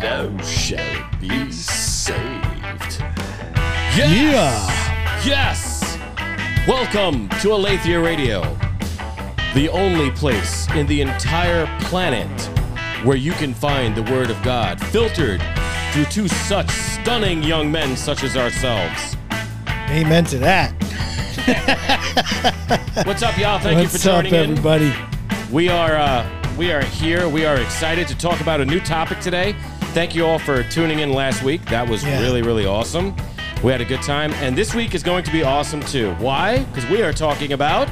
thou shalt be saved. Yeah. Yes! Welcome to Aletheia Radio, the only place in the entire planet where you can find the Word of God filtered through two such stunning young men such as ourselves. Amen to that. What's up, y'all? Thank What's you for up, joining in. everybody? We are uh, we are here. We are excited to talk about a new topic today. Thank you all for tuning in last week. That was Yeah. really really awesome. We had a good time, and this week is going to be awesome too. Why? Because we are talking about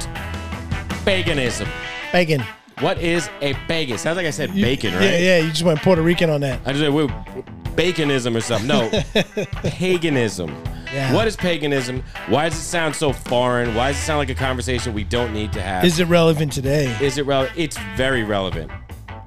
paganism. Bacon. What is a pagan? Sounds like I said You- bacon, right? Yeah, yeah. You just went Puerto Rican on that. I just said we baconism or something. No, paganism. Yeah. What is paganism? Why does it sound so foreign? Why does it sound like a conversation we don't need to have? Is it relevant today? Is it relevant? It's very relevant.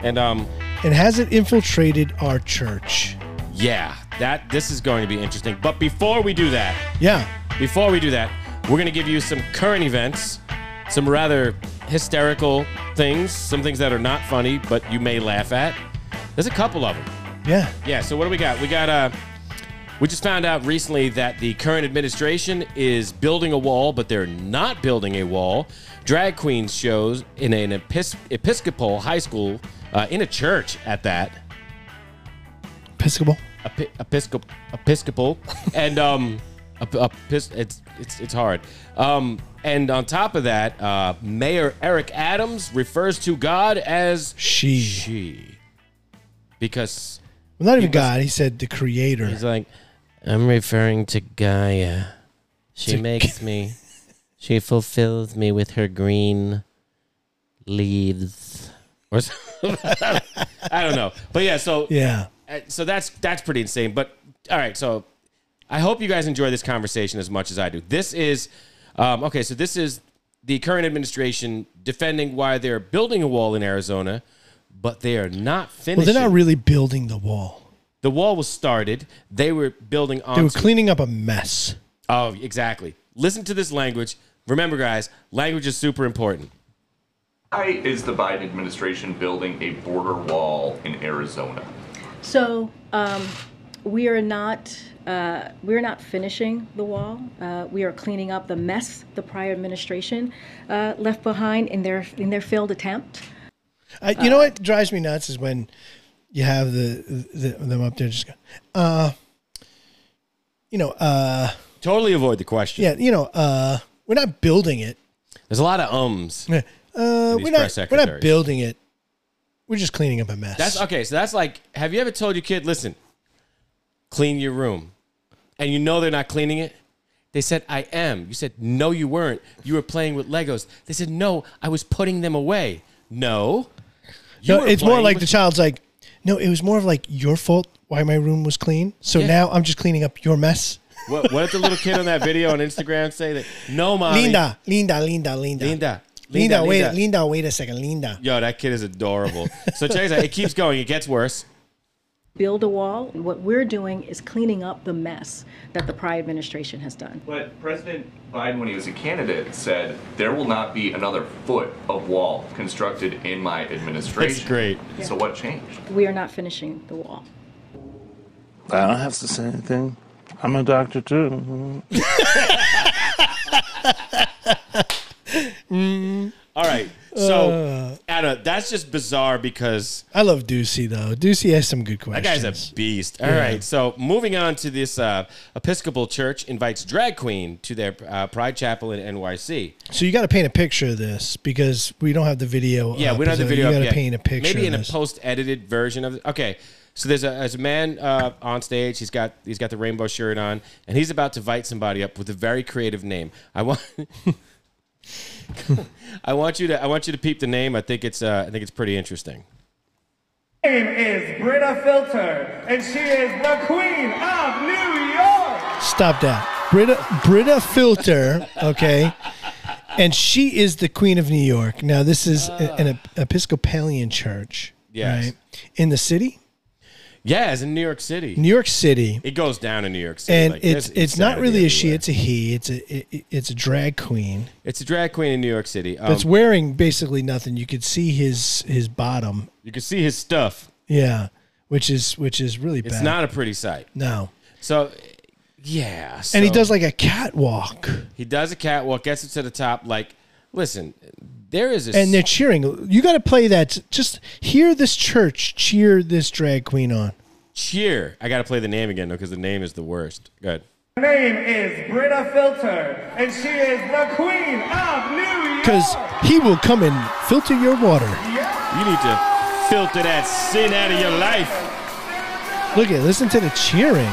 And um, And has it infiltrated our church? yeah, that this is going to be interesting. But before we do that, Yeah. before we do that, we're going to give you some current events, some rather hysterical things, some things that are not funny, but you may laugh at. There's a couple of them. Yeah. Yeah. So what do we got? We got uh, we just found out recently that the current administration is building a wall, but they're not building a wall. Drag queens shows in an epis- Episcopal high school, uh, in a church at that. Episcopal. Epi- Episcopal, Episcopal, and um, ep- epis- it's it's it's hard. Um, and on top of that, uh, Mayor Eric Adams refers to God as She. she, because Well, not even He was- God. He said the creator. He's like, I'm referring to Gaia. She To- makes me, she fulfills me with her green leaves. Or I don't know, but yeah. So yeah. uh, so that's that's pretty insane. But all right, so I hope you guys enjoy this conversation as much as I do. This is um, okay. So this is the current administration defending why they're building a wall in Arizona, but they are not Well, they're not really building the wall. the wall was started. They were building on. They were cleaning up a mess. Oh, exactly. Listen to this language. Remember, guys, language is super important. Why is the Biden administration building a border wall in Arizona? So um, we are not uh, we are not finishing the wall. Uh, we are cleaning up the mess the prior administration uh, left behind in their in their failed attempt. I, you know what drives me nuts is when you have the, the them up there just go, uh, you know, uh, Totally avoid the question. yeah, you know, uh, we're not building it. There's a lot of ums. Uh, we're not, we're not building it. We're just cleaning up a mess. That's okay. So that's like, have you ever told your kid, listen, clean your room, and you know they're not cleaning it? They said, I am. You said, no, you weren't. You were playing with Legos. They said, no, I was putting them away. No. No, it's more like the child's like, no, it was more of like your fault why my room was clean. So Yeah. now I'm just cleaning up your mess. What, what did the little kid on that video on Instagram say? That no, mommy. Linda, Linda, Linda, Linda, Linda. Linda, wait, Linda. Linda, wait a second, Linda. Yo, that kid is adorable. So check this out. It keeps going. It gets worse. Build a wall. What we're doing is cleaning up the mess that the prior administration has done. But President Biden, when he was a candidate, said there will not be another foot of wall constructed in my administration. That's great. So what changed? We are not finishing the wall. I don't have to say anything. I'm a doctor too. All right. So, Anna, that's just bizarre because I love Doocy though. Doocy has some good questions. that guy's a beast. All right. So, moving on to this uh, Episcopal church invites drag queen to their uh, Pride Chapel in NYC. So you got to paint a picture of this because we don't have the video. Yeah, up, we don't have the so video You got to paint a picture. Maybe in a post-edited version of it. Okay. So there's a, there's a man uh, on stage. He's got he's got the rainbow shirt on, and he's about to invite somebody up with a very creative name. I want I want you to I want you to peep the name. I think it's uh, I think it's pretty interesting. name is Brita Filter, and she is the Queen of New York. Stop that, Brita Brita Filter. Okay, and she is the Queen of New York. Now this is a- an Episcopalian church. Yes. Right in the city, Yeah, it's in New York City. New York City. It goes down in New York City. and Like, it's it's not really a she, it's a he. It's a it, it's a drag queen It's a drag queen in New York City. Um, that's wearing basically nothing. You could see his his bottom. you can see his stuff. Yeah, which is which is really It's bad. not a pretty sight. no. So, yeah. And he does like a catwalk, He does a catwalk, gets it to the top. Like, listen, there is a and they're cheering. You got to play that. Just hear this church cheer this drag queen on. cheer. I got to play the name again though, because the name is the worst. Good. Her name is Brita Filter, and she is the Queen of New York. Because he will come and filter your water. You need to filter that sin out of your life. Look at, listen to the cheering.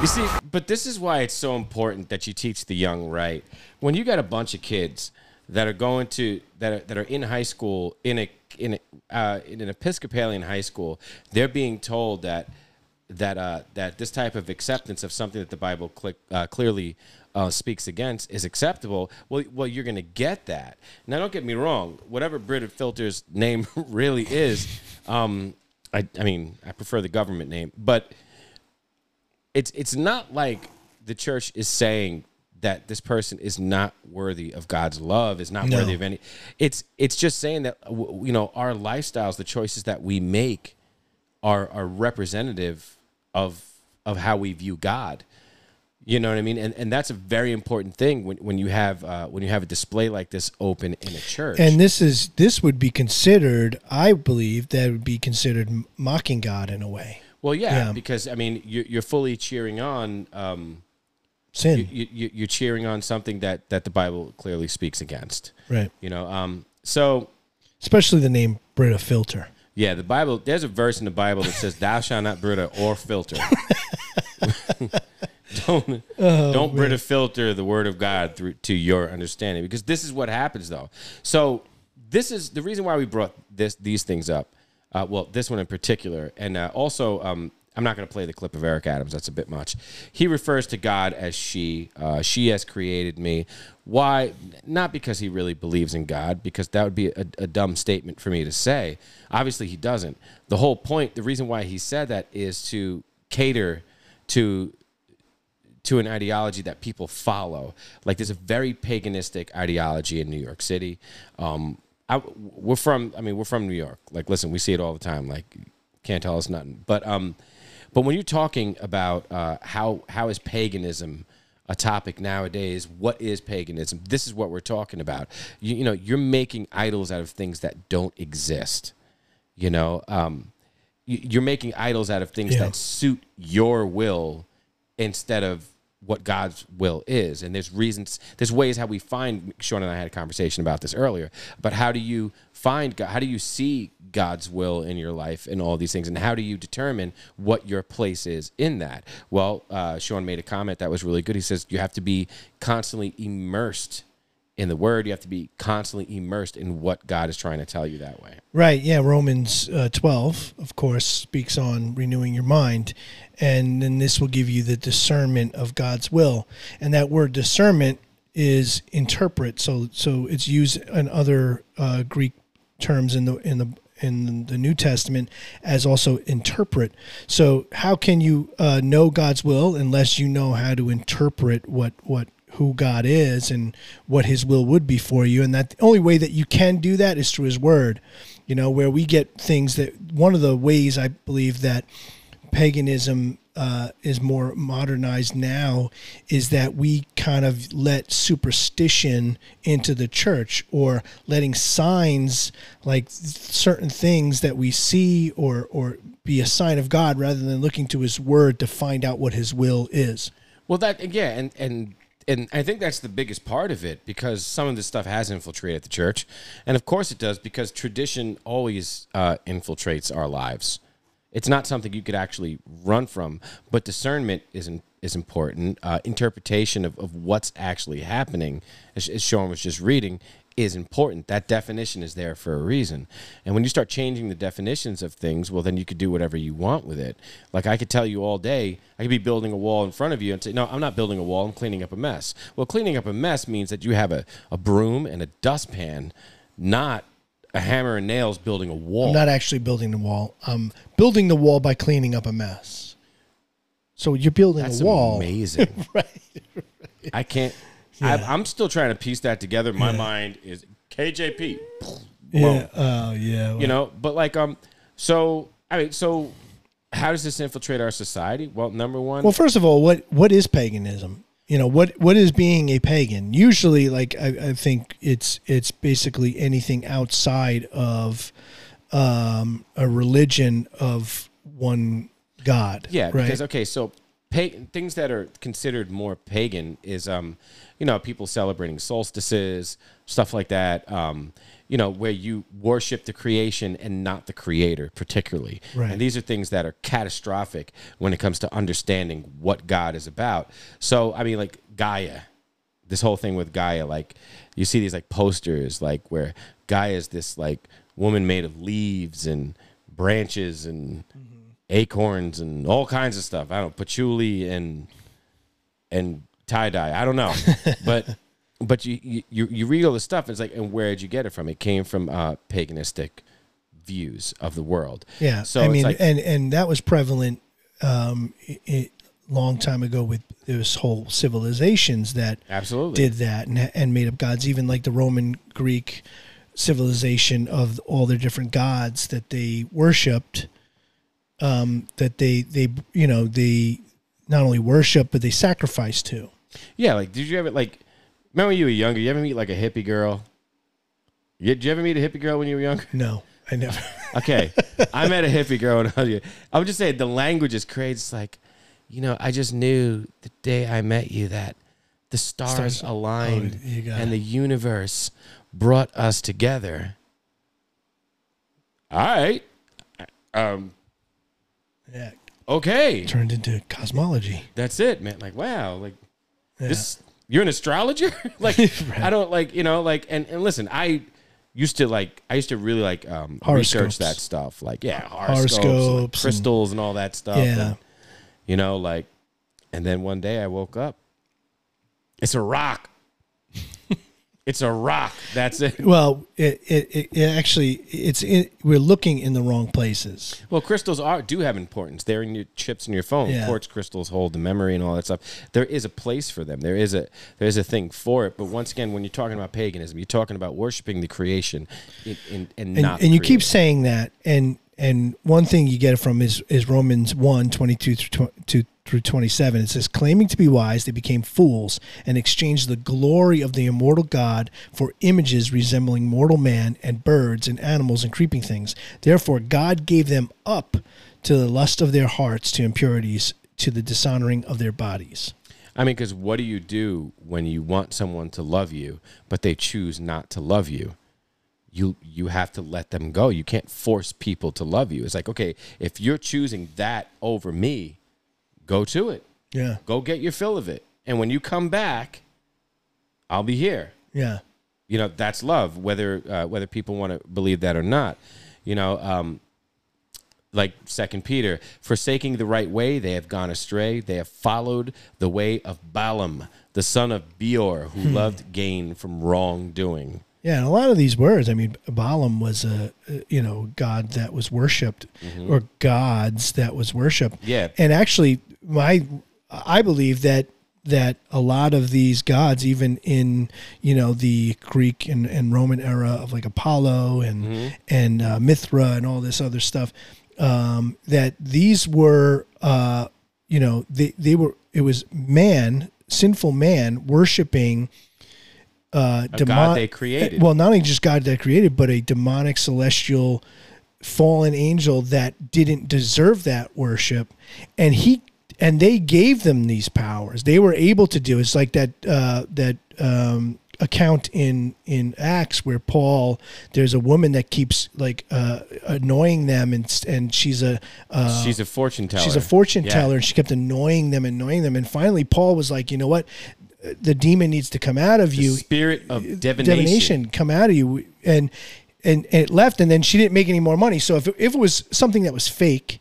You see, but this is why it's so important that you teach the young right. When you got a bunch of kids that are going to that are, that are in high school in a in a, uh, in an Episcopalian high school, they're being told that that uh, that this type of acceptance of something that the Bible uh, clearly uh, speaks against is acceptable. Well, well, you're going to get that. Now, don't get me wrong. Whatever Brit Filter's name really is, um, I, I mean, I prefer the government name, but it's it's not like the church is saying that this person is not worthy of God's love, is not No. worthy of any. It's it's just saying that you know our lifestyles, the choices that we make, are are representative of of how we view God. You know what I mean? And and that's a very important thing when, when you have uh, when you have a display like this open in a church. And this is this would be considered, I believe, that would be considered mocking God in a way. Well, yeah, yeah. because I mean, you're, you're fully cheering on. Um, Sin, you, you, you're cheering on something that that the Bible clearly speaks against. right? You know, um, so Especially the name Brita Filter. yeah, the Bible. There's a verse in the Bible that says, "Thou shalt not Brita or filter." don't don't Brita filter the word of God through to your understanding because this is what happens though. So this is the reason why we brought this these things up. Uh, well, this one in particular, and uh, also um, I'm not going to play the clip of Eric Adams. That's a bit much. He refers to God as she. Uh, she has created me. Why? Not because he really believes in God, because that would be a, a dumb statement for me to say. Obviously, he doesn't. The whole point, the reason why he said that is to cater to to an ideology that people follow. Like there's a very paganistic ideology in New York City. Um, I, we're from, I mean, we're from New York. Like, listen, we see it all the time. Like, can't tell us nothing. But, um, but when you're talking about uh, how how is paganism a topic nowadays, what is paganism? This is what we're talking about. You, you know, you're making idols out of things that don't exist. You know, um, you- you're making idols out of things Yeah. that suit your will instead of what God's will is. And there's reasons, there's ways how we find. Sean and I had a conversation about this earlier. But how do you find God? How do you see God's will in your life and all these things? And how do you determine what your place is in that? Well, uh, Sean made a comment that was really good. He says you have to be constantly immersed in the Word. You have to be constantly immersed in what God is trying to tell you that way. Right. Yeah. Romans uh, 12, of course, speaks on renewing your mind. And then this will give you the discernment of God's will. And that word discernment is interpret. So, so it's used in other uh, Greek terms in the, in the, in the New Testament as also interpret. So, how can you uh, know God's will unless you know how to interpret what what who God is and what His will would be for you? And that the only way that you can do that is through His Word. You know, where we get things that one of the ways I believe that paganism uh, is more modernized now is that we kind of let superstition into the church or letting signs like certain things that we see or or be a sign of God rather than looking to his word to find out what his will is. Well, that yeah, and and and I think that's the biggest part of it because some of this stuff has infiltrated the church, and of course it does because tradition always uh, infiltrates our lives. It's not something you could actually run from, but discernment is in, is important. Uh, interpretation of, of what's actually happening, as, as Sean was just reading, is important. That definition is there for a reason. And when you start changing the definitions of things, well, then you could do whatever you want with it. Like I could tell you all day, I could be building a wall in front of you and say, no, I'm not building a wall, I'm cleaning up a mess. Well, cleaning up a mess means that you have a, a broom and a dustpan, not a hammer and nails building a wall. I'm not actually building the wall. I'm building the wall by cleaning up a mess. So you're building That's a wall. amazing. Right. I can't. I, I'm still trying to piece that together. My mind is KJP. Yeah. Oh yeah. you know but like um so i mean so how does this infiltrate our society well number one Well, first of all, what what is paganism? You know what what is being a pagan? Usually, like I, I think it's it's basically anything outside of um, a religion of one god. yeah right. because okay so pa- things that are considered more pagan is um you know people celebrating solstices stuff like that um you know where you worship the creation and not the creator particularly. Right. and these are things that are catastrophic when it comes to understanding what god is about. So i mean like gaia this whole thing with Gaia, like you see these like posters, like where Gaia is this like woman made of leaves and branches and acorns and all kinds of stuff. I don't know, patchouli and and tie dye. I don't know, but but you, you you read all this stuff. It's like, and where did you get it from? It came from uh, paganistic views of the world. Yeah. So I mean, like, and and that was prevalent um, long time ago with this whole civilizations that absolutely did that and, and made up gods, even like the Roman Greek civilization of all their different gods that they worshipped. Um, that they they you know they not only worship but they sacrifice to. Yeah, like did you ever like remember when you were younger, you ever meet like a hippie girl? You- Did you ever meet a hippie girl when you were younger? No, I never. Okay. I met a hippie girl when I was young. I would just say the language is crazy. It's like, you know, I just knew the day I met you that the stars, Stars- aligned oh, and it. the universe brought us together. All right. Um, yeah, okay. turned into cosmology. That's it, man. Like, wow, like Yeah. this you're an astrologer? like I don't like, you know, like and, and listen, I used to like I used to really like um research that stuff. Like, yeah, horoscopes, like, Horoscopes and- crystals and, all that stuff. Yeah. and, you know, like and then one day I woke up. It's a rock. It's a rock. That's it. Well, it, it, it, actually it's in, we're looking in the wrong places. Well, crystals are do have importance. They're in your chips in your phone. Yeah. Quartz crystals hold the memory and all that stuff. There is a place for them. There is a there is a thing for it. But once again, when you're talking about paganism, you're talking about worshiping the creation, in, in, and, and, not. and you keep saying that and and one thing you get from is is romans 1 22 through, tw- to, through 27 it says claiming to be wise they became fools and exchanged the glory of the immortal god for images resembling mortal man and birds and animals and creeping things therefore god gave them up to the lust of their hearts to impurities to the dishonoring of their bodies I mean, because what do you do when you want someone to love you, but they choose not to love you? You you have to let them go. You can't force people to love you. It's like, okay, if you're choosing that over me, go to it. yeah Go get your fill of it. And when you come back, I'll be here. yeah You know, that's love, whether uh, whether people want to believe that or not. You know, um, like Second Peter, forsaking the right way, they have gone astray. They have followed the way of Balaam, the son of Beor, who loved gain from wrongdoing. Yeah, and a lot of these words, I mean, Balaam was a you know god that was worshipped, or gods that was worshipped. Yeah. and actually, my I believe that that a lot of these gods, even in you know the Greek and, and Roman era of like Apollo and and uh, Mithra and all this other stuff, um, that these were uh, you know they they were it was man sinful man worshiping uh, A God they created. Well, not only just God that created, but a demonic celestial fallen angel that didn't deserve that worship, and he and they gave them these powers. They were able to do. It's like that uh, that um, account in in Acts where Paul there's a woman that keeps like uh, annoying them, and and she's a uh, She's a fortune teller. She's a fortune Yeah. teller, and she kept annoying them, annoying them, and finally Paul was like, you know what, the demon needs to come out of The you, spirit of divination. divination come out of you, and and and it left, and then she didn't make any more money. So if if it was something that was fake.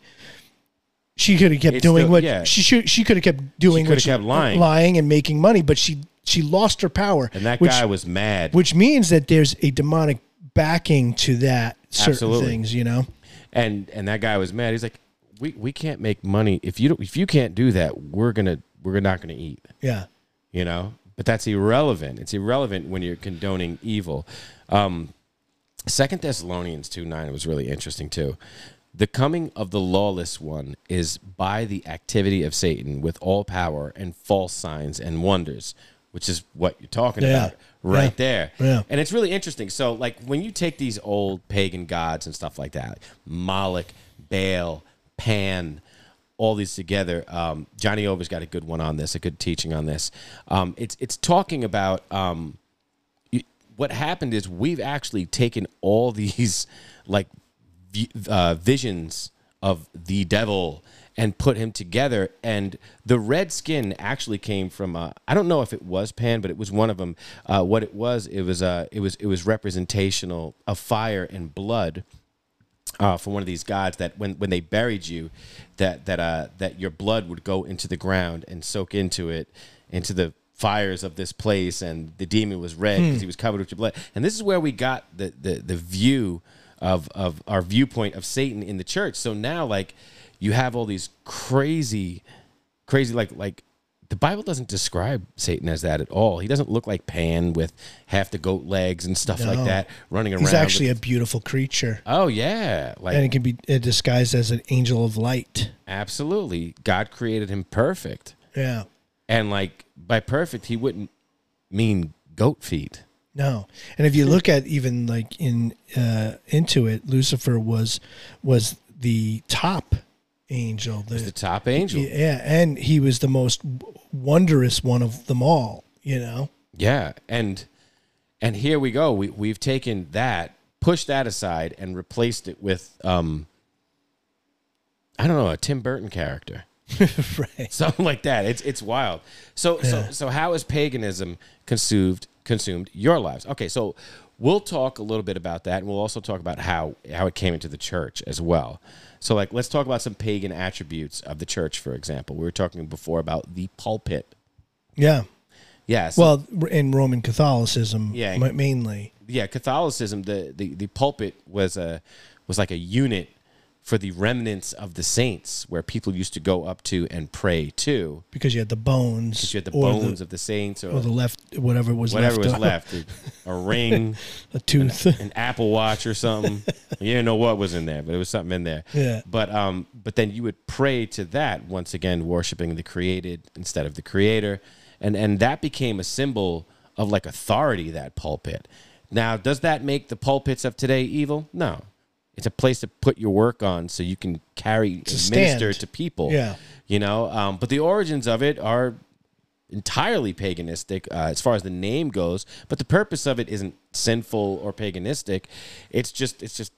She could have kept It's doing still- what yeah. she should. She could have kept doing. could what have kept lying. lying and making money, but she she lost her power. And that which, guy was mad. which means that there's a demonic backing to that certain Absolutely. things. You know, and and that guy was mad. He's like, we we can't make money if you don't, if you can't do that. We're gonna we're not gonna eat. yeah. You know, but that's irrelevant. It's irrelevant when you're condoning evil. Um, Second Thessalonians 2 9 was really interesting too. The coming of the lawless one is by the activity of Satan with all power and false signs and wonders, which is what you're talking Yeah. about right Yeah. there. Yeah. And it's really interesting. So, like, when you take these old pagan gods and stuff like that, Moloch, Baal, Pan, all these together, um, Johnny Over's got a good one on this, a good teaching on this. Um, it's it's talking about um, you- what happened is we've actually taken all these like uh, visions of the devil and put him together. And the red skin actually came from uh, i don't know if it was pan but it was one of them. Uh, what it was it was uh, it was it was representational of fire and blood uh, from one of these gods that when, when they buried you, that that uh, that your blood would go into the ground and soak into it, into the fires of this place, and the demon was red because he was covered with your blood. And this is where we got the the, the view of of our viewpoint of Satan in the church. So now, like, you have all these crazy, crazy like like. The Bible doesn't describe Satan as that at all. He doesn't look like Pan with half the goat legs and stuff like that, running around. He's actually with- a beautiful creature, oh yeah, like and it can be uh, disguised as an angel of light. Absolutely. God created him perfect. Yeah. And like by perfect, he wouldn't mean goat feet. No, and if you look at even like in uh, into it, Lucifer was was the top angel. The, The top angel. Yeah. yeah, and he was the most wondrous one of them all. You know, yeah, And and here we go. We we've taken that, pushed that aside and replaced it with um I don't know, a Tim Burton character. right? Something like that. It's it's wild. So Yeah. so so how has paganism consumed consumed your lives? Okay, so we'll talk a little bit about that and we'll also talk about how how it came into the church as well. So like let's talk about some pagan attributes of the church for example. We were talking before about the pulpit. Yeah. Yeah. so- Well, in Roman Catholicism, Yeah. mainly. yeah, Catholicism the, the the pulpit was a was like a unit for the remnants of the saints where people used to go up to and pray to. because you had the bones, You had the bones of the saints or, or the left, whatever was whatever left, was left, a ring, a tooth. an Apple Watch or something. you didn't know what was in there, but it was something in there. Yeah. But um, but then you would pray to that once again, worshiping the created instead of the creator, and and that became a symbol of like authority. That pulpit. Now, does that make the pulpits of today evil? No. It's a place to put your work on so you can carry To minister to people. Yeah. You know, um, but the origins of it are entirely paganistic uh, as far as the name goes but the purpose of it isn't sinful or paganistic it's just it's just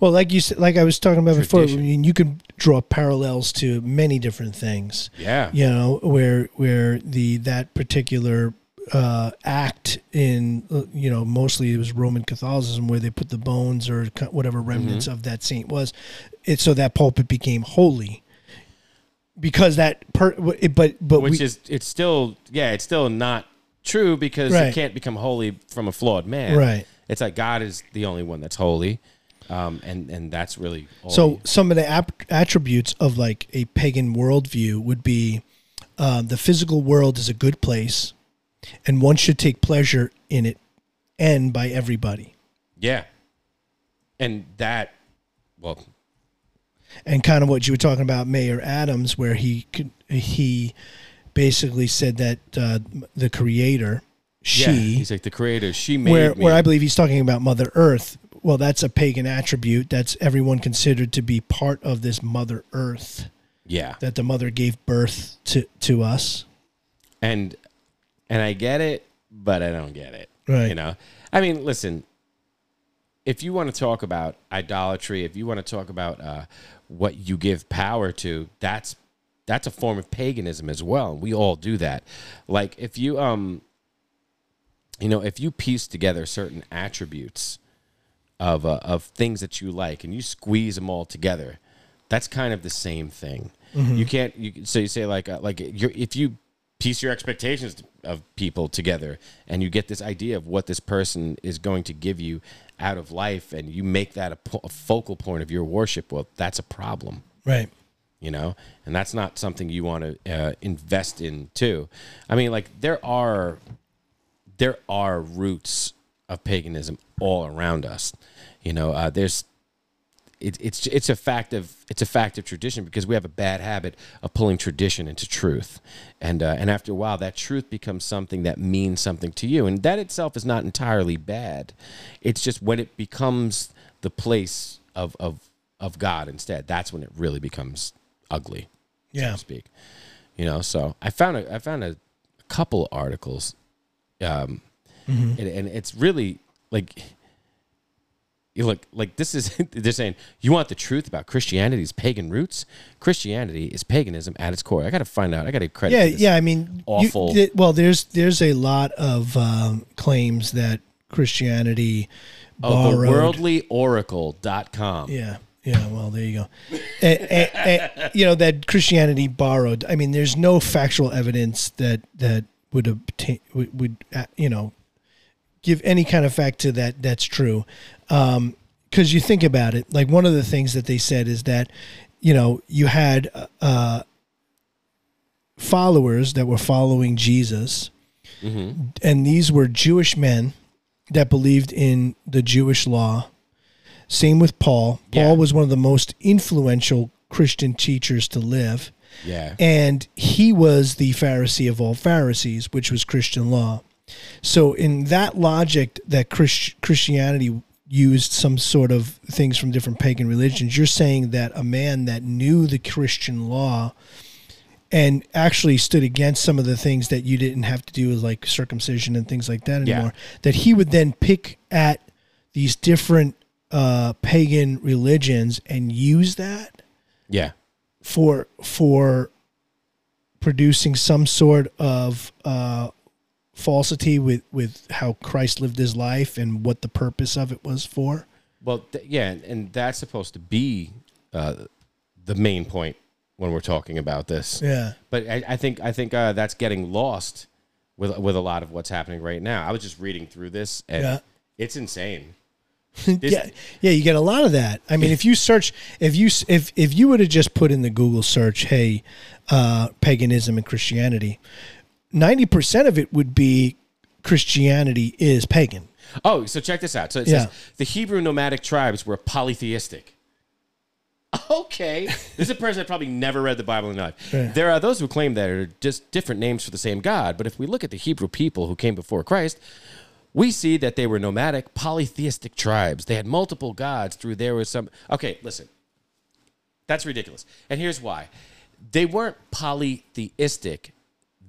Well, like you said, like I was talking about before, I mean, you can draw parallels to many different things. Yeah. You know, where where the that particular uh, act in uh, you know mostly it was Roman Catholicism where they put the bones or whatever Mm-hmm. remnants of that saint was, it so that pulpit became holy. Because that per, it- but but which we, is it's still yeah it's still not true because Right. you can't become holy from a flawed man Right. it's like god is the only one that's holy um, and and that's really all So some of the ap- attributes of like a pagan worldview would be uh, the physical world is a good place, and one should take pleasure in it, and by everybody. yeah and that well And kind of what you were talking about, Mayor Adams, where he could he basically said that uh, the creator, yeah she, he's like the creator she made where me. where I believe he's talking about Mother Earth. Well, that's a pagan attribute. That's everyone considered to be part of this Mother Earth yeah that the mother gave birth to to us. and and I get it, but I don't get it. Right. You know, I mean, listen. If you want to talk about idolatry, if you want to talk about uh, what you give power to, that's that's a form of paganism as well. We all do that. Like if you um, you know, if you piece together certain attributes of uh, of things that you like and you squeeze them all together, that's kind of the same thing. You can't. You so you say like uh, like you're, if you piece your expectations of people together and you get this idea of what this person is going to give you out of life and you make that a, po- a focal point of your worship well that's a problem Right. you know and that's not something you want to uh, invest in too i mean like there are there are roots of paganism all around us. You know, uh, there's it, it's it's a fact of it's a fact of tradition because we have a bad habit of pulling tradition into truth, and uh, and after a while, that truth becomes something that means something to you, and that itself is not entirely bad. It's just when it becomes the place of of of God instead, that's when it really becomes ugly, so Yeah. to speak. You know, so I found a I found a, couple articles, um, and, and it's really like you look like this is they're saying you want the truth about Christianity's pagan roots. Christianity is paganism at its core. I got to find out. I got to credit. Yeah, yeah. I mean, you- awful- th- well, there's there's a lot of um, claims that Christianity Oh, the borrowed. worldlyoracle.com. Yeah, yeah. Well, there you go. Eh, eh, eh, you know that Christianity borrowed. I mean, there's no factual evidence that that would obtain would, would uh, you know give any kind of fact to that. That's true. Because you think about it, like one of the things that they said is that you know you had uh, followers that were following Jesus, and these were Jewish men that believed in the Jewish law. Same with Paul. Paul Yeah. was one of the most influential Christian teachers to live. Yeah. And he was the Pharisee of all Pharisees, which was Christian law. So, in that logic that Christ- Christianity used some sort of things from different pagan religions, you're saying that a man that knew the Christian law and actually stood against some of the things that you didn't have to do with like circumcision and things like that Yeah. anymore, that he would then pick at these different uh, pagan religions and use that yeah. for for producing some sort of uh, falsity with with how Christ lived his life and what the purpose of it was for. Well, th- yeah, and, and that's supposed to be uh, the main point when we're talking about this. Yeah. But I, I think I think uh, that's getting lost with with a lot of what's happening right now. I was just reading through this, and Yeah. it's insane. yeah, yeah, you get a lot of that. I mean, if you search, if you if if you would have just put in the Google search, "Hey, uh, paganism and Christianity," ninety percent of it would be Christianity is pagan. Oh, so check this out. So it Yeah. says the Hebrew nomadic tribes were polytheistic. Okay, this is a person that probably never read the Bible in their life. Right. There are those who claim that are just different names for the same God. But if we look at the Hebrew people who came before Christ, we see that they were nomadic, polytheistic tribes. They had multiple gods. Through there was some. Okay, listen, that's ridiculous. And here's why: they weren't polytheistic;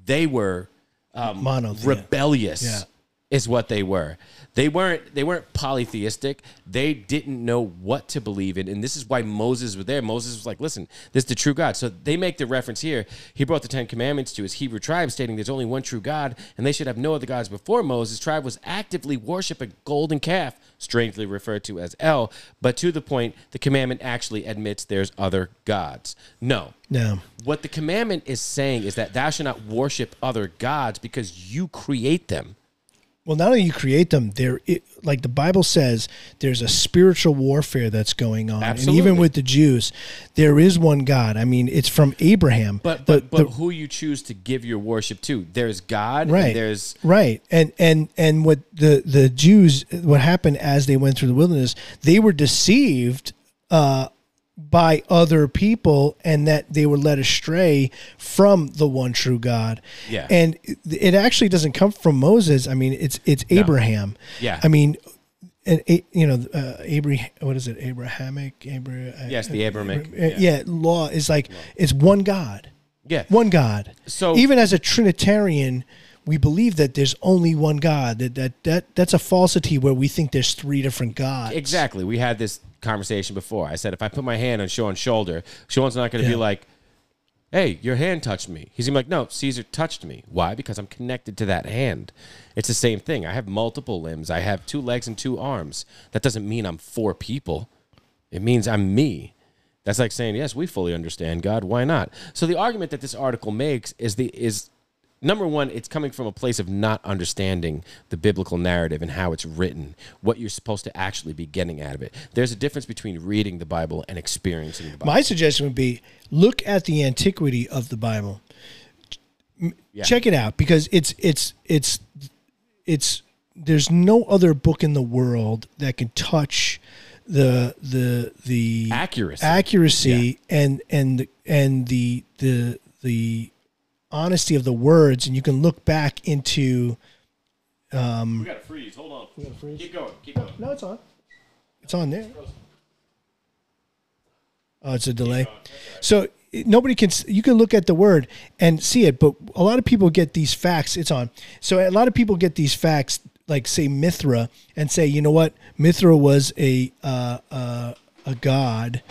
they were um, rebellious Yeah. is what they were. They weren't they weren't polytheistic. They didn't know what to believe in. And this is why Moses was there. Moses was like, listen, this is the true God. So they make the reference here. He brought the Ten Commandments to his Hebrew tribe, stating there's only one true God, and they should have no other gods before Moses' tribe was actively worshiping golden calf, strangely referred to as El. But to the point, the commandment actually admits there's other gods. No. No, What the commandment is saying is that thou shalt not worship other gods because you create them. Well, not only you create them, there, it, like the Bible says, there's a spiritual warfare that's going on, and even with the Jews, there is one God. I mean, it's from Abraham. But The- but, but the- who you choose to give your worship to? There's God. right And there's right and and and what the the jews what happened as they went through the wilderness they were deceived uh by other people and that they were led astray from the one true god Yeah. and it, actually doesn't come from moses i mean it's it's abraham Yeah. i mean and you know uh abraham what is it abrahamic abraham Yes, the Abrahamic, yeah. yeah law is like it's one god yeah. one God. So- even as a Trinitarian, we believe that there's only one God. That that that that's a falsity where we think there's three different gods. Exactly. We had this conversation before. I said if I put my hand on Sean's shoulder, Sean's not going to Yeah. be like, "Hey, your hand touched me." He's like, "No, Caesar touched me." Why? Because I'm connected to that hand. It's the same thing. I have multiple limbs. I have two legs and two arms. That doesn't mean I'm four people. It means I'm me. That's like saying, "Yes, we fully understand God. Why not?" So the argument that this article makes is the is number one, it's coming from a place of not understanding the biblical narrative and how it's written, what you're supposed to actually be getting out of it. There's a difference between reading the Bible and experiencing the Bible. My suggestion would be look at the antiquity of the Bible. Yeah. Check it out because it's it's it's it's there's no other book in the world that can touch the the the Accuracy. accuracy and and the- and the the the honesty of the words and you can look back into we got to freeze. Hold on. We got to freeze. Keep going. Keep going. no it's on it's on there oh it's a delay so nobody can you can look at the word and see it but a lot of people get these facts it's on so a lot of people get these facts like say mithra and say you know what mithra was a uh, uh, a god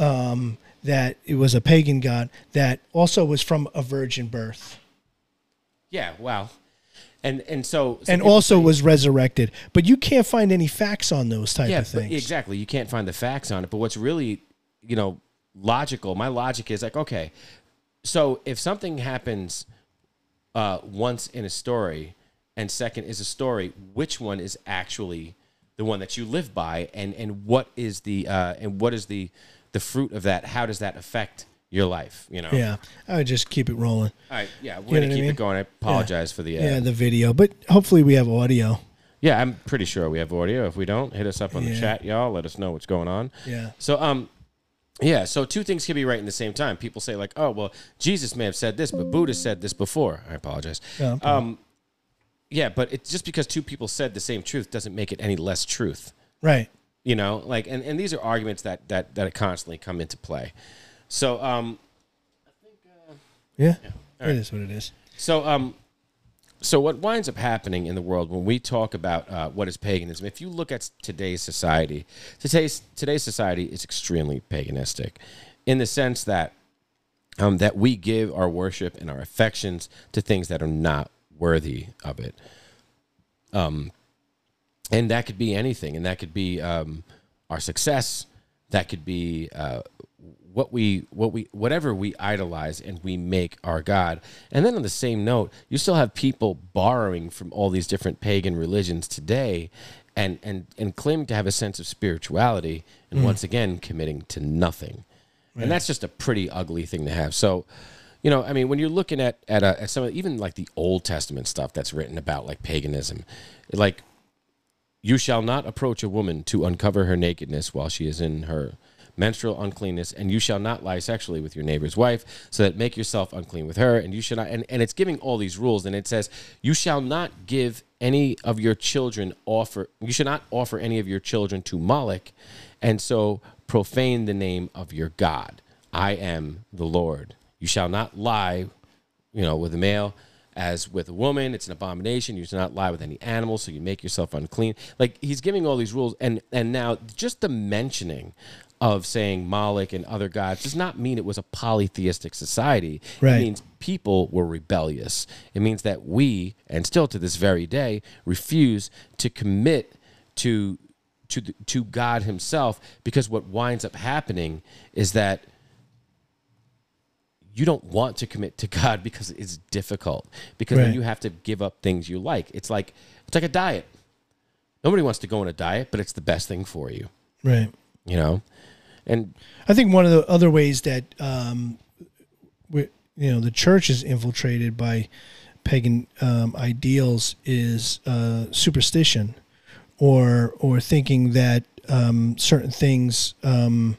um, that it was a pagan god that also was from a virgin birth Yeah. Wow. And and so so and also was resurrected but you can't find any facts on those type yeah of things exactly. You can't find the facts on it. But what's really you know logical? My logic is like okay, so if something happens uh, once in a story, and second is a story, which one is actually the one that you live by, and and what is the uh, and what is the the fruit of that? How does that affect your life? You know. yeah i would just keep it rolling All right. Yeah. We're know gonna what I keep mean? it going. I apologize for the. Uh, yeah the video but hopefully we have audio Yeah, I'm pretty sure we have audio. If we don't, hit us up on the Yeah. chat, y'all. Let us know what's going on. Yeah. So, um, yeah. So two things can be right in the same time. People say like, oh, well, Jesus may have said this, but Buddha said this before. I apologize. Yeah. Um, yeah, but it's just because two people said the same truth doesn't make it any less truth. right You know, like, and, and these are arguments that that that constantly come into play. So, um, i think uh, yeah, All it right. is what it is So, um, so what winds up happening in the world when we talk about uh, what is paganism? If you look at today's society, today's today's society is extremely paganistic, in the sense that um, that we give our worship and our affections to things that are not worthy of it. Um, and that could be anything, and that could be um, our success. That could be uh, what we what we whatever we idolize and we make our god. And then on the same note, you still have people borrowing from all these different pagan religions today, and and and claiming to have a sense of spirituality, and once again committing to nothing. And that's just a pretty ugly thing to have. So, you know, I mean, when you're looking at at, uh at some of even like the Old Testament stuff that's written about like paganism, like you shall not approach a woman to uncover her nakedness while she is in her menstrual uncleanness, and you shall not lie sexually with your neighbor's wife, so that make yourself unclean with her, and you should not. And, and it's giving all these rules, and it says you shall not give any of your children offer. You should not offer any of your children to Moloch, and so profane the name of your God. I am the Lord. You shall not lie you know, with a male as with a woman. It's an abomination. You should not lie with any animal, so you make yourself unclean. Like he's giving all these rules, and and now just the mentioning of saying Moloch and other gods does not mean it was a polytheistic society. Right. It means people were rebellious. It means that we, and still to this very day, refuse to commit to to the, to God Himself because what winds up happening is that you don't want to commit to God because it's difficult. Because then you have to give up things you like. It's like it's like a diet. Nobody wants to go on a diet, but it's the best thing for you. right You know, and I think one of the other ways that um, we, you know the church is infiltrated by pagan um, ideals is uh, superstition, or or thinking that um, certain things um,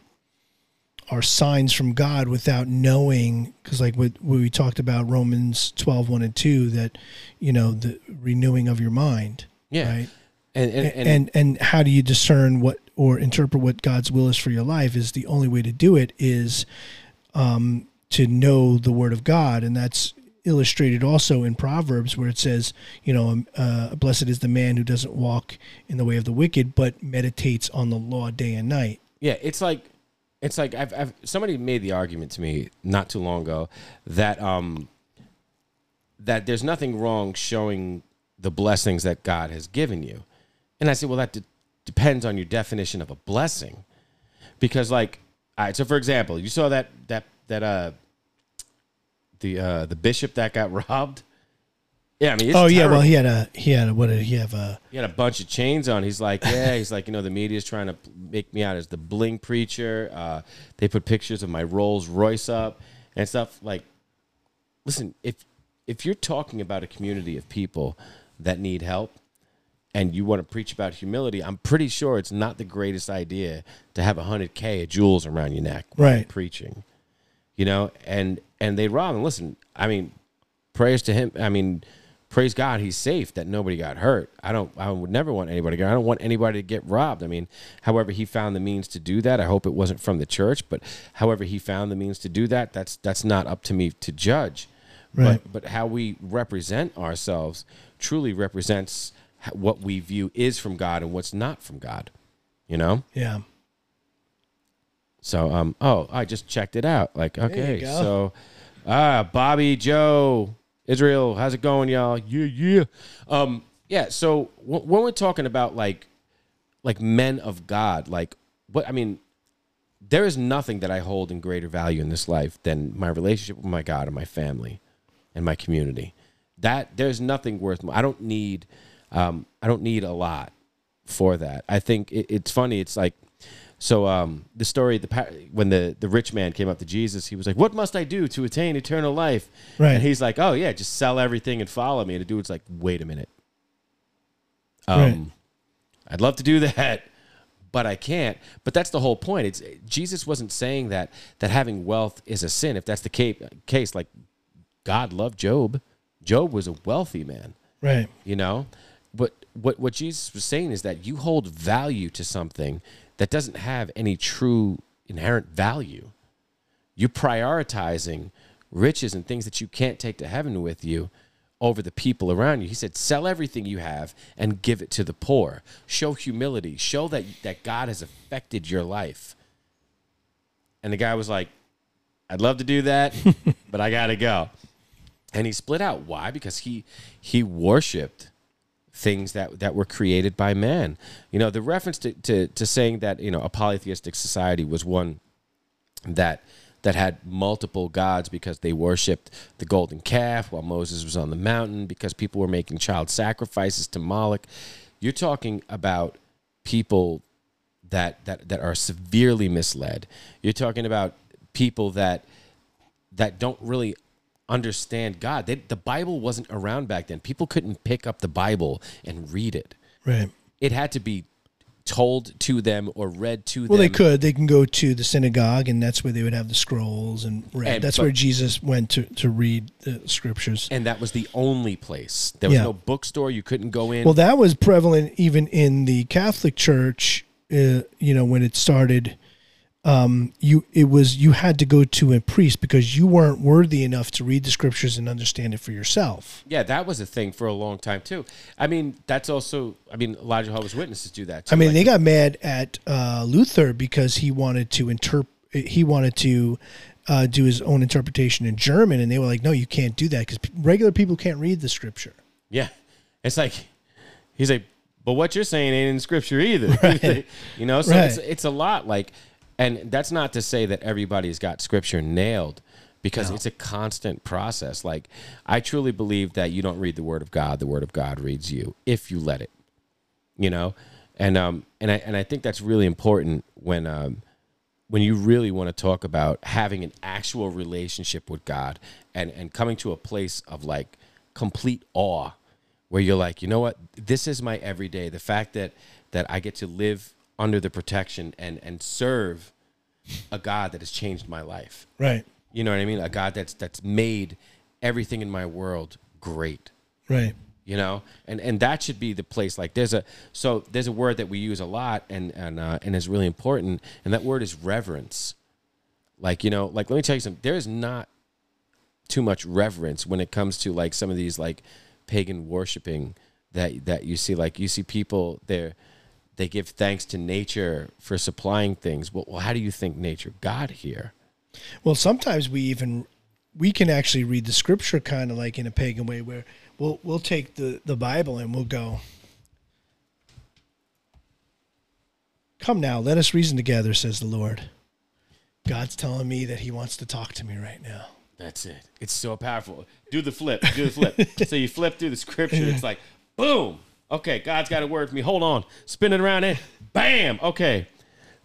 are signs from God without knowing. Because like what, what we talked about Romans 12, 1 and two, that you know the renewing of your mind. yeah, Right. and and, and, and, and and how do you discern what or interpret what God's will is for your life is the only way to do it is um, to know the Word of God, and that's illustrated also in Proverbs where it says, you know, um, uh, blessed is the man who doesn't walk in the way of the wicked, but meditates on the law day and night. yeah, it's like it's like I've, I've somebody made the argument to me not too long ago that um that there's nothing wrong showing the blessings that God has given you, and I said, well, that de- depends on your definition of a blessing, because like, all right, so for example, you saw that that that uh the uh the bishop that got robbed. Yeah, I mean, it's oh yeah, well he had a he had a what did he have a He had a bunch of chains on. He's like, yeah, he's like, you know, the media's trying to make me out as the bling preacher. Uh, they put pictures of my Rolls Royce up and stuff. Like, listen, if if you're talking about a community of people that need help, and you want to preach about humility, I'm pretty sure it's not the greatest idea to have a hundred K of jewels around your neck Right. preaching. You know, and and they rob him. Listen, I mean, prayers to him. I mean, praise God, he's safe. That nobody got hurt. I don't. I would never want anybody. to get- I don't want anybody to get robbed. I mean, however he found the means to do that. I hope it wasn't from the church, but however he found the means to do that, that's that's not up to me to judge. Right. But but how we represent ourselves truly represents what we view is from God and what's not from God. You know. Yeah. So um oh I just checked it out. Like okay, so ah Bobby Joe Israel, how's it going, y'all? Yeah, yeah. Um yeah, so w- when we're talking about like like men of God, like what I mean, there is nothing that I hold in greater value in this life than my relationship with my God and my family and my community. That there's nothing worth. More. I don't need, um, I don't need a lot for that. I think it, it's funny. It's like, so um, the story the when the the rich man came up to Jesus, he was like, "What must I do to attain eternal life?" Right. And he's like, "Oh yeah, just sell everything and follow me." And the dude's like, "Wait a minute." Um, Right. I'd love to do that, but I can't. But that's the whole point. It's Jesus wasn't saying that that having wealth is a sin. If that's the ca- case, like God loved Job. Job was a wealthy man, Right. you know. But what what Jesus was saying is that you hold value to something that doesn't have any true inherent value. You prioritizing riches and things that you can't take to heaven with you over the people around you. He said, "Sell everything you have and give it to the poor. Show humility. Show that that God has affected your life." And the guy was like, "I'd love to do that, but I got to go." And he split out. Why? Because he he worshipped things that that were created by man. You know, the reference to, to, to saying that, you know, a polytheistic society was one that that had multiple gods because they worshipped the golden calf while Moses was on the mountain because people were making child sacrifices to Moloch. You're talking about people that that that are severely misled. You're talking about people that that don't really understand God. They, the Bible wasn't around back then. People couldn't pick up the Bible and read it. Right. It had to be told to them or read to Well, them. Well, they could. They can go to the synagogue, and that's where they would have the scrolls and read. And- that's but- where Jesus went to to read the scriptures. and that was the only place. There was Yeah. no bookstore. You couldn't go in. Well, that was prevalent even in the Catholic Church. Uh, you know, when it started, um, you it was you had to go to a priest because you weren't worthy enough to read the scriptures and understand it for yourself. yeah, that was a thing for a long time too. I mean, that's also. I mean, a lot of Jehovah's Witnesses do that. Too. I mean, Like, they got mad at uh, Luther because he wanted to interpret. He wanted to uh, do his own interpretation in German, and they were like, "No, you can't do that because regular people can't read the scripture." Yeah, it's like he's like, but what you're saying ain't in Scripture either. you know, so it's it's a lot like, and that's not to say that everybody's got Scripture nailed. Because it's a constant process. Like, I truly believe that you don't read the Word of God; the Word of God reads you if you let it. You know, and um, and I and I think that's really important when um, when you really want to talk about having an actual relationship with God and and coming to a place of like complete awe where you're like, you know what? This is my everyday. The fact that that I get to live under the protection and and serve a God that has changed my life. Right. You know what I mean? A God that's that's made everything in my world great Right. you know and and that should be the place like there's a so there's a word that we use a lot and and uh, and is really important and that word is reverence like you know like let me tell you something there is not too much reverence when it comes to like some of these like pagan worshiping that that you see like you see people there they give thanks to nature for supplying things well, well how do you think nature got here Well, sometimes we even we can actually read the scripture kind of like in a pagan way where we'll we'll take the the Bible and we'll go Come now, let us reason together, says the Lord. God's telling me that he wants to talk to me right now. That's it. It's so powerful. Do the flip. Do the flip. so you flip through the scripture. It's like, boom. Okay, God's got a word for me. Hold on. Spin it around it. Bam. Okay.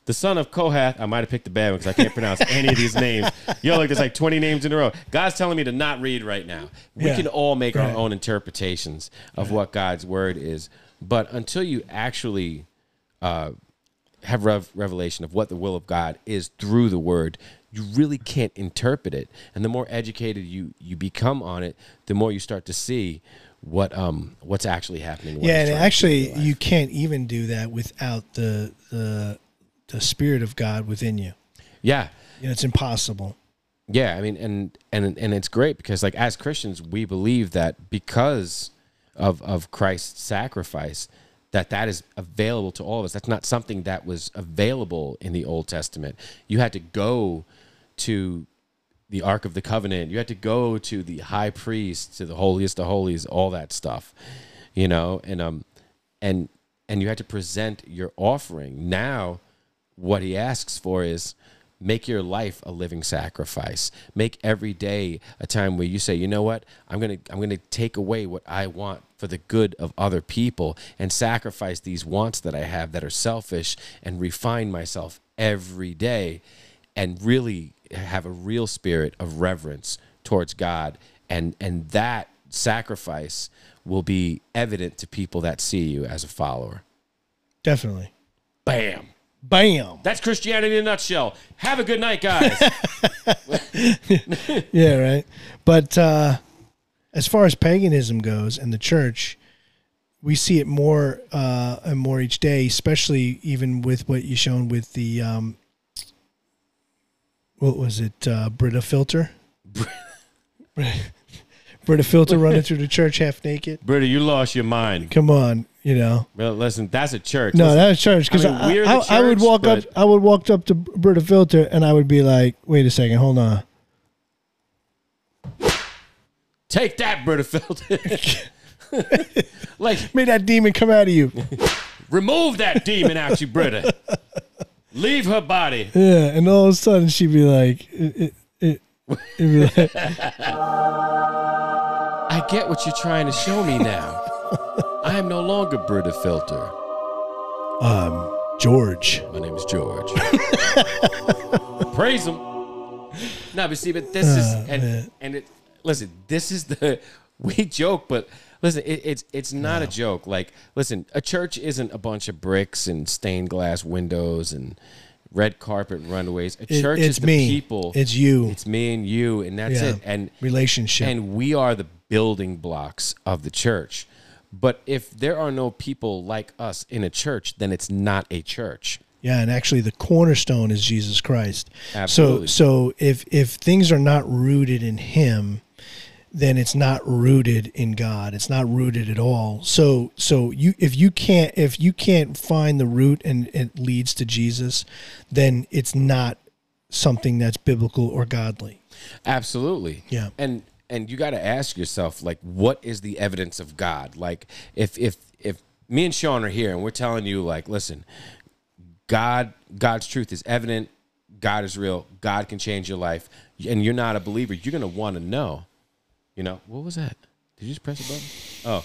The son of Kohath. I might have picked the bad one because I can't pronounce any of these names. Yo, look, there's like 20 names in a row. God's telling me to not read right now. We Yeah. can all make our own interpretations of what God's word is But until you actually uh, have rev- revelation of what the will of God is through the word, you really can't interpret it. And the more educated you you become on it, the more you start to see what um what's actually happening. Yeah, and trying to do in actually, you can't even do that without the the the spirit of God within you. yeah. You know, it's impossible. Yeah, I mean, and and and it's great because like as Christians, we believe that because of of Christ's sacrifice, that that is available to all of us. That's not something that was available in the Old Testament. You had to go to the Ark of the Covenant. You had to go to the high priest, to the holiest of holies, all that stuff, you know, and um, and and you had to present your offering. Now, what he asks for is make your life a living sacrifice. Make every day a time where you say, you know what, I'm gonna I'm gonna take away what I want for the good of other people and sacrifice these wants that I have that are selfish and refine myself every day and really have a real spirit of reverence towards God and and that sacrifice will be evident to people that see you as a follower. Definitely. Bam. Bam. That's Christianity in a nutshell. Have a good night, guys. Yeah, right. But uh, as far as paganism goes and the church, we see it more uh, and more each day, especially even with what you shown with the um, what was it, uh, Brita filter? Brita filter running through the church half naked. Brita, you lost your mind. Come on, you know. Well, listen, that's a church. No, Listen, that was church because I I, mean, the I, I would walk up. I would walk up to Brita filter and I would be like, "Wait a second, hold on." take that, Brita filter. like, May that demon come out of you. remove that demon out of you, Brita. Leave her body. Yeah, and all of a sudden she'd be like, it, it, it, it'd be like I get what you're trying to show me now. I am no longer Brita filter. um, George. My name is George. Praise him. No, but see, but this is and and it. Listen, this is the we joke, but listen, it, it's it's not a joke. Like, listen, a church isn't a bunch of bricks and stained glass windows and red carpet runways. A It- church it's is the me. people. It's you. It's me and you, and that's Yeah. it. And Relationship. and we are the building blocks of the church. But if there are no people like us in a church, then it's not a church. Yeah, and actually the cornerstone is Jesus Christ. Absolutely. So so if if things are not rooted in him, then it's not rooted in God. It's not rooted at all. So so you if you can't if you can't find the root and it leads to Jesus, then it's not something that's biblical or godly. Absolutely. Yeah. And and you got to ask yourself like what is the evidence of God? Like if if if me and Sean are here and we're telling you like listen, God God's truth is evident, God is real, God can change your life and you're not a believer, you're going to want to know. You know, what was that? Did you just press a button? Oh,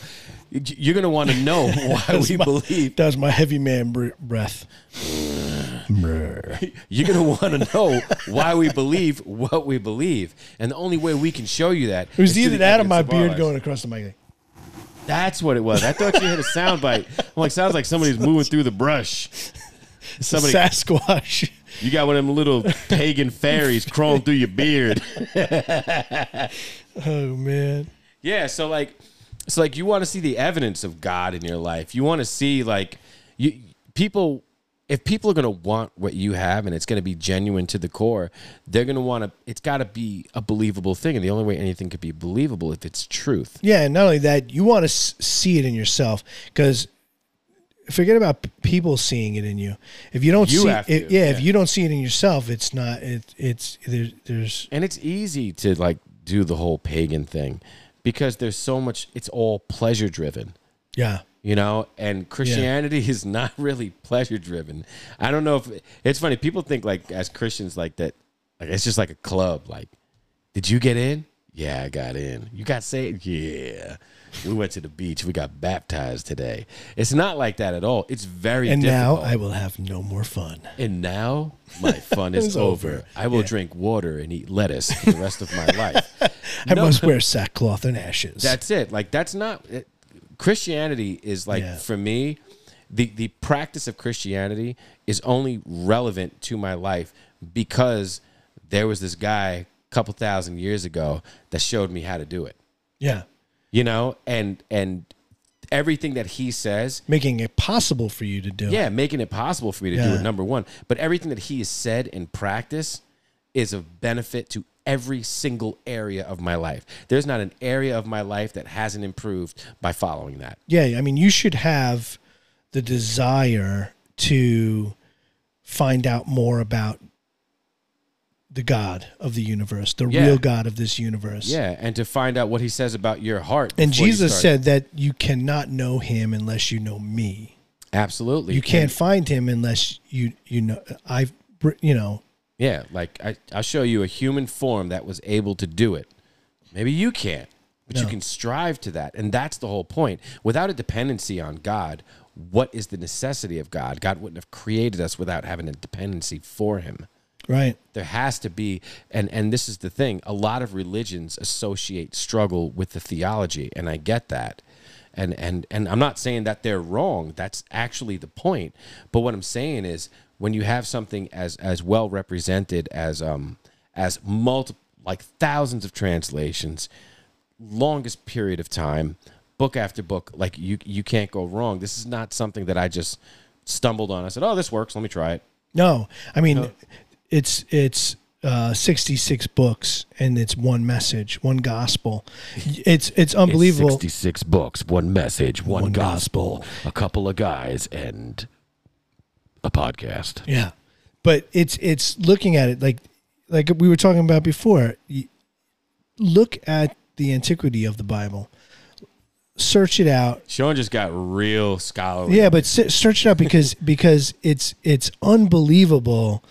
you're going to want to know why we believe. That was my heavy man br- breath. You're going to want to know why we believe what we believe. And the only way we can show you that It was either that or my evidence of our beard lives. going across the mic. That's what it was. I thought you hit a sound bite. I'm like, sounds like somebody's moving through the brush. Somebody, Sasquatch. you got one of them little pagan fairies crawling through your beard. Oh man. Yeah, so like, so like, you want to see the evidence of God in your life. You want to see like, you people. If people are gonna want what you have and it's gonna be genuine to the core, they're gonna want to. It's got to be a believable thing, and the only way anything could be believable if it's truth. Yeah, and not only that, you want to see it in yourself because forget about people seeing it in you. If you don't You see, it, to, yeah, if you don't see it in yourself, it's not. It, it's there's there's And it's easy to like do the whole pagan thing because there's so much. It's all pleasure driven. yeah. you know and christianity is not really pleasure driven i don't know if it's funny people think like as christians like that like it's just like a club like did you get in yeah i got in you got saved yeah we went to the beach we got baptized today it's not like that at all it's very And now. I will have no more fun. and now my fun is over. over. i will drink water and eat lettuce for the rest of my life I No. must wear sackcloth and ashes. That's it. Like that's not. It, Christianity is like Yeah. for me, the the practice of Christianity is only relevant to my life because there was this guy a couple thousand years ago that showed me how to do it. Yeah. You know, and and everything that he says Making it possible for you to do. yeah, making it possible for me to do it. Number one, but everything that he has said in practice is of benefit to every single area of my life. There's not an area of my life that hasn't improved by following that. Yeah, I mean, you should have the desire to find out more about the God of the universe, the Yeah. real God of this universe. Yeah, and to find out what he says about your heart. And Jesus said that you cannot know him unless you know me. absolutely, You can't And- find him unless you you know I've you know yeah, like I, I'll show you a human form that was able to do it. Maybe you can't, but you can strive to that, and that's the whole point. Without a dependency on God, what is the necessity of God? God wouldn't have created us without having a dependency for Him. Right. there has to be and and this is the thing a lot of religions associate struggle with the theology and i get that. And and and i'm not saying that they're wrong. That's actually the point. But what i'm saying is when you have something as as well represented as um as multi like thousands of translations longest period of time book after book like you you can't go wrong. This is not something that i just stumbled on. I said oh this works. Let me try it. No, I mean, it's it's uh, sixty six books and it's one message, one gospel. It's it's unbelievable. 66 books, one message, one, One gospel, a couple of guys, and a podcast. Yeah, but it's it's looking at it like like we were talking about before. Look at the antiquity of the Bible, search it out. Sean just got real scholarly. Yeah, but search it out because because it's it's unbelievable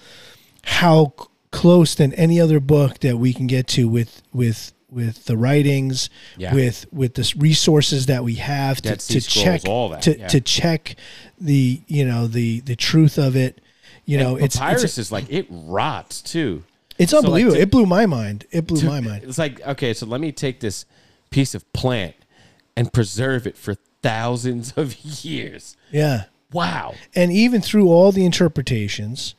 how c- close than any other book that we can get to with with with the writings, Yeah. with with the resources that we have to, to Scrolls, check all that, to, yeah. to check the you know the the truth of it. You know, And it's papyrus is like it rots too. it's so, like, unbelievable. to- it blew my mind. It blew To- my mind. It's like okay, so let me take this piece of plant and preserve it for thousands of years. Yeah. Wow. And even through all the interpretations,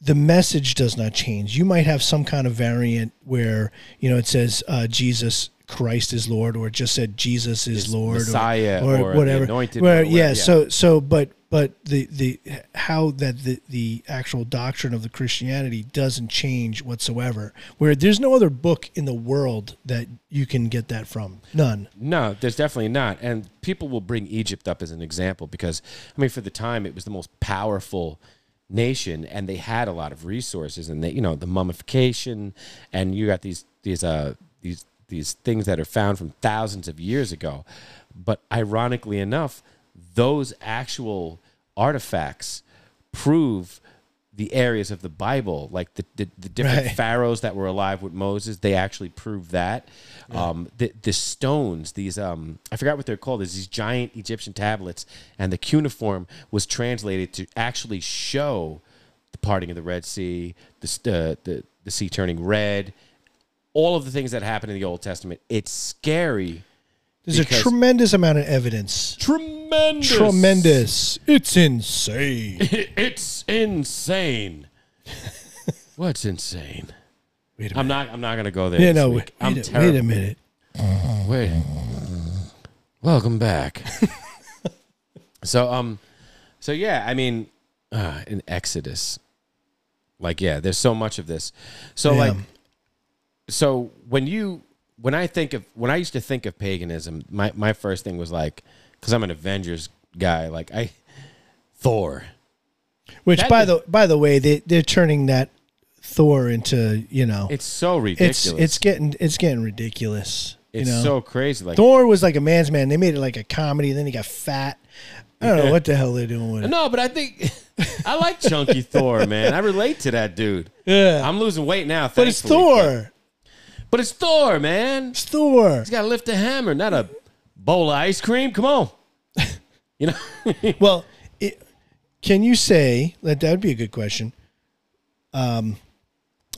the message does not change. You might have some kind of variant where, you know, it says uh, Jesus Christ is Lord, or it just said Jesus is Is Lord, or- Messiah, or, or the whatever. anointed Where, one, yeah, yeah. So, so, but, but the the how that the the actual doctrine of the Christianity doesn't change whatsoever. Where there's no other book in the world that you can get that from. None. No, there's definitely not. And people will bring Egypt up as an example because, I mean, for the time, it was the most powerful nation and they had a lot of resources and they, you know, the mummification and you got these, these, uh, these, these things that are found from thousands of years ago. But ironically enough, those actual artifacts prove the areas of the Bible, like the, the, the different Right. pharaohs that were alive with Moses, they actually prove that. Um, the, the stones, these, um, I forgot what they're called, there's these giant Egyptian tablets, and the cuneiform was translated to actually show the parting of the Red Sea, the, uh, the, the sea turning red, all of the things that happen in the Old Testament. It's scary. There's a tremendous amount of evidence. Tremendous. Tremendous. It's insane. It's insane. What's insane? Wait a I'm minute. not. I'm not gonna go there. Yeah, this no, week. wait, I'm wait, a, terrible. wait a minute. Wait. Welcome back. so um, so yeah, I mean, uh, in Exodus, like yeah, there's so much of this. So like, so when you when I think of when I used to think of paganism, my my first thing was like, because I'm an Avengers guy, like I Thor. Which, That by is- the by the way, they they're turning that Thor into you know It's so ridiculous. it's getting it's getting ridiculous. It's you know? so crazy. Like Thor was like a man's man. They made it like a comedy. And then he got fat. I don't know what the hell they're doing with it. No, but I think I like chunky Thor, man. I relate to that dude. Yeah, I'm losing weight now, but it's Thor. But, it's Thor, man. It's Thor. He's got to lift a hammer, not a bowl of ice cream. Come on, you know. Well, it, can you say that that would be a good question? Um,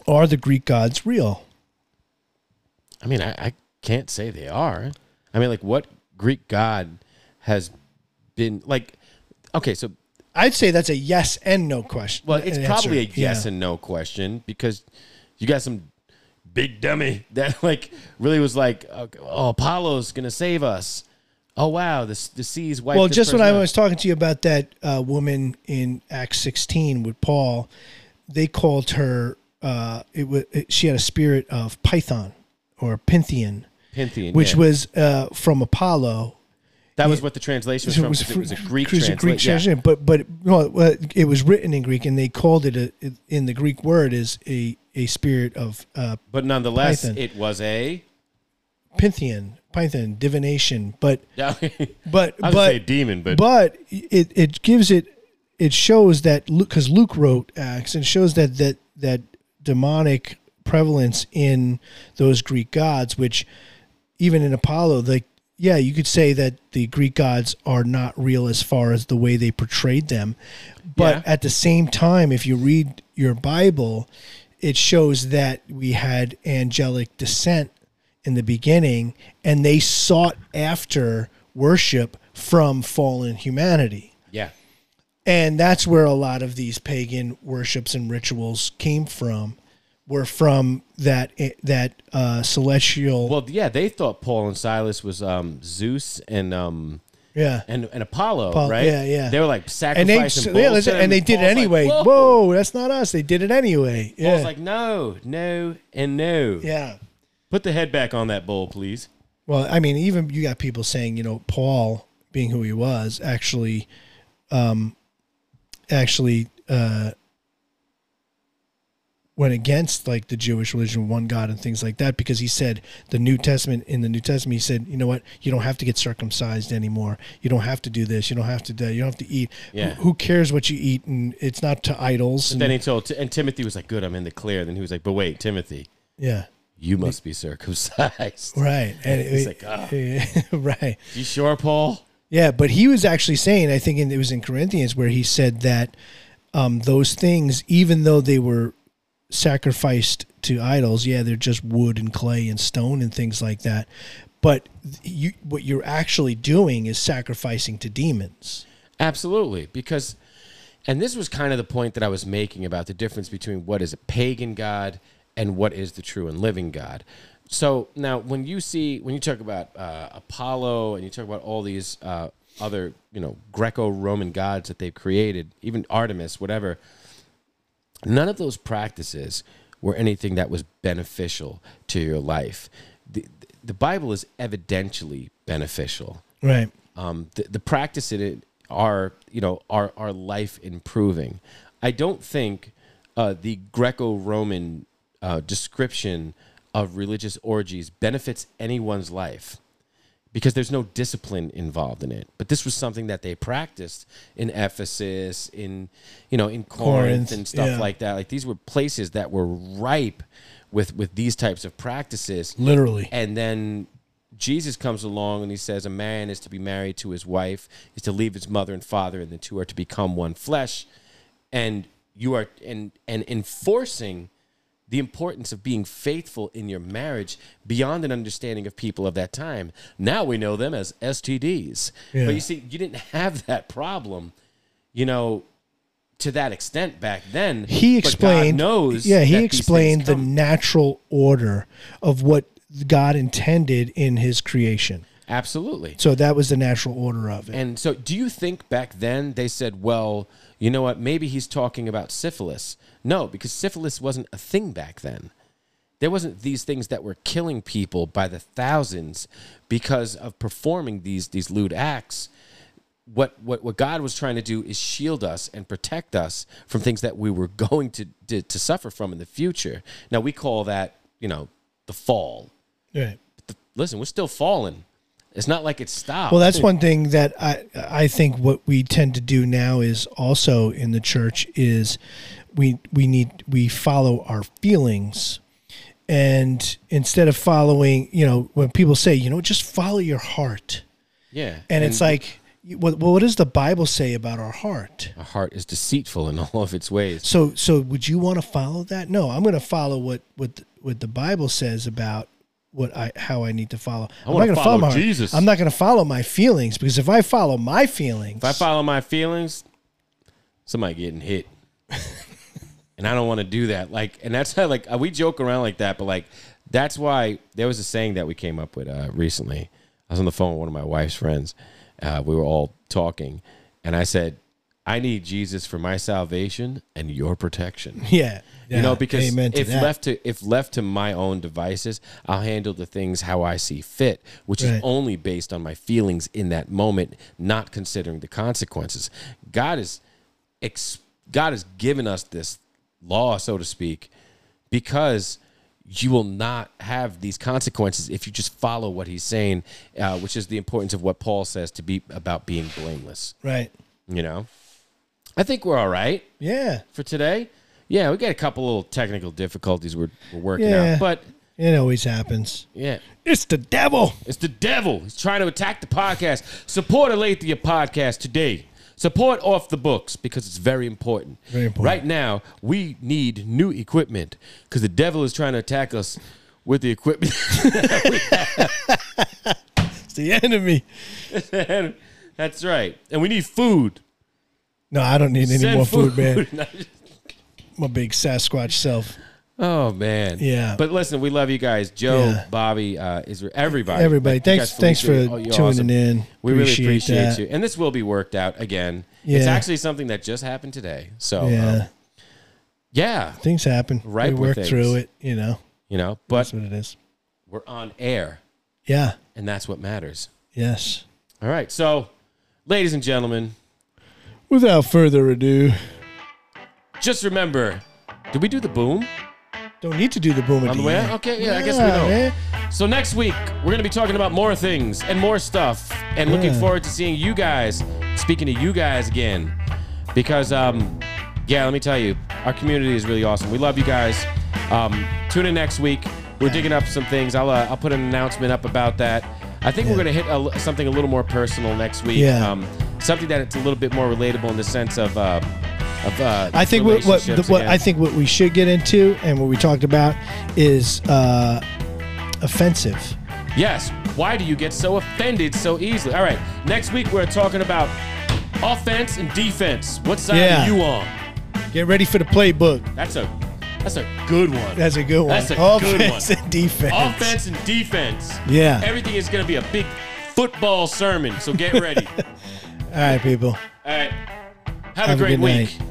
are the Greek gods real? I mean, I, I can't say they are. I mean, like what Greek god has been like okay, so I'd say that's a yes and no question. well, it's an probably a yes Yeah. and no question because you got some big dummy that like really was like, oh, Apollo's gonna save us. Oh wow, the the seas wiped. Well, just when person I out. was talking to you about that uh, woman in Acts 16 with Paul, they called her. Uh, it was it, she had a spirit of Python or Pythian, Pythian, which yeah. was uh, from Apollo. that was what the translation was from. 'cause It was a Greek it was a Greek translation. translation, but but well, well, it was written in Greek, and they called it a, in the Greek word is a a spirit of uh, But nonetheless, Python. it was a. Pythian, Python divination. But Yeah, but I but say demon, but, but it it gives it it shows that because Luke wrote Acts and shows that that that demonic prevalence in those Greek gods, which even in Apollo, like yeah, you could say that the Greek gods are not real as far as the way they portrayed them, but Yeah. at the same time, if you read your Bible, it shows that we had angelic descent in the beginning, and they sought after worship from fallen humanity. yeah, And that's where a lot of these pagan worships and rituals came from, were from that that uh, celestial. well, yeah, they thought Paul and Silas was um, Zeus and um, yeah, and, and Apollo, Apollo, right? yeah, yeah. They were like and they sacrificing yeah, them, and they did it Paul's like, anyway. Whoa. Whoa. that's not us. They did it anyway. Yeah, Paul's like, no, no, and no. yeah. Put the head back on that bull, please. Well, I mean, even you got people saying, you know, Paul, being who he was, actually, um, actually, uh, went against like the Jewish religion, one God, and things like that, because he said the New Testament in the New Testament, he said, you know what, you don't have to get circumcised anymore. You don't have to do this. You don't have to do. You don't have to eat. Yeah. Who, who cares what you eat? And it's not to idols. And, Then he told, and Timothy was like, "Good, I'm in the clear." Then he was like, "But wait, Timothy, yeah. you must be circumcised." Right. And He's like, "Ah." right. You sure, Paul? Yeah, but he was actually saying, I think in, it was in Corinthians where he said that um, those things, even though they were sacrificed to idols, yeah, they're just wood and clay and stone and things like that. But you, what you're actually doing is sacrificing to demons. Absolutely, because, and this was kind of the point that I was making about the difference between what is a pagan god and what is the true and living God. So now, when you see, when you talk about uh, Apollo and you talk about all these uh, other, you know, Greco-Roman gods that they've created, even Artemis, whatever, none of those practices were anything that was beneficial to your life. The, the Bible is evidentially beneficial Right. um, the, the practice in it are you know are are life improving. I don't think uh, the Greco-Roman uh, description of religious orgies benefits anyone's life because there's no discipline involved in it. But this was something that they practiced in Ephesus, in you know, in Corinth, Corinth, and stuff yeah. like that. Like these were places that were ripe with with these types of practices. Literally. And then Jesus comes along and he says, A man is to be married to his wife, is to leave his mother and father, and the two are to become one flesh. And you are and and enforcing the importance of being faithful in your marriage beyond an understanding of people of that time. Now we know them as STDs. Yeah. But you see, you didn't have that problem, you know, to that extent back then. he explained knows yeah he that these things explained the natural order of what god intended in his creation Absolutely. so that was the natural order of it And so, do you think back then they said, well, you know what, maybe he's talking about syphilis? No, because syphilis wasn't a thing back then. There wasn't these things that were killing people by the thousands because of performing these these lewd acts. What, what what God was trying to do is shield us and protect us from things that we were going to, to to suffer from in the future. Now we call that, you know, the fall. right The- listen, we're still falling. It's not like it's stopped. Well, that's one thing that I I think what we tend to do now is also in the church is we we need we follow our feelings and instead of following, you know, when people say, you know, just follow your heart. yeah. And, it's like what what does the Bible say about our heart? Our heart is deceitful in all of its ways. So so would you want to follow that? No, I'm going to follow what what what the Bible says about what I how I need to follow. I'm wanna not gonna follow my, Jesus. I'm not going to follow my feelings because if I follow my feelings, If I follow my feelings, somebody getting hit. and I don't want to do that. Like, and that's how, like, we joke around like that, but like, that's why there was a saying that we came up with uh, recently. I was on the phone with one of my wife's friends. Uh, we were all talking, and I said, I need Jesus for my salvation and your protection. yeah, you know, because if that. left to if left to my own devices, I'll handle the things how I see fit, which Right. is only based on my feelings in that moment, not considering the consequences. God is ex- God has given us this law, so to speak, because you will not have these consequences if you just follow what He's saying, uh, which is the importance of what Paul says to be about being blameless. right, You know, I think we're all right yeah, for today. Yeah, we got a couple little technical difficulties we're, we're working Yeah. out, but it always happens. yeah, It's the devil. it's the devil. He's trying to attack the podcast. Support Aletheia podcast today. Support off the books because it's very important. Very important. Right now, we need new equipment because the devil is trying to attack us with the equipment. It's the enemy. That's right, and we need food. No, I don't need any Send more food, man. Not- My big Sasquatch self. Oh man, Yeah. But listen, we love you guys, Joe, Yeah. Bobby, uh, Israel, everybody, Everybody, You thanks, thanks for oh, tuning awesome. in. We really Appreciate appreciate that. you, and this will be worked out again. It's actually something that just happened today. So Yeah, um, yeah, things happen. Right, we work through it. You know, you know, but that's what it is. we're on air, Yeah. and that's what matters. Yes. All right, so, ladies and gentlemen, Without further ado, just remember, did we do the boom don't need to do the boom on the way? Okay, yeah, I guess we don't. man. So next week we're gonna be talking about more things and more stuff, and looking Yeah. forward to seeing you guys. Speaking to you guys again, because um, yeah, let me tell you, our community is really awesome. We love you guys. Um, tune in next week. We're digging up some things. I'll uh, I'll put an announcement up about that. I think we're gonna hit a, something a little more personal next week. Yeah. Um, something that it's a little bit more relatable in the sense of. Uh, of uh, I think what what, the, what. I think what we should get into and what we talked about is uh, offensive. Yes. Why do you get so offended so easily? All right. Next week we're talking about offense and defense. What side Yeah. are you on? Get ready for the playbook. That's a that's a good one. That's a good one. That's a good Offense one. and defense. Offense and defense. Yeah. Everything is going to be a big football sermon. So get ready. All right, people. All right. Have, Have a a great good week. night.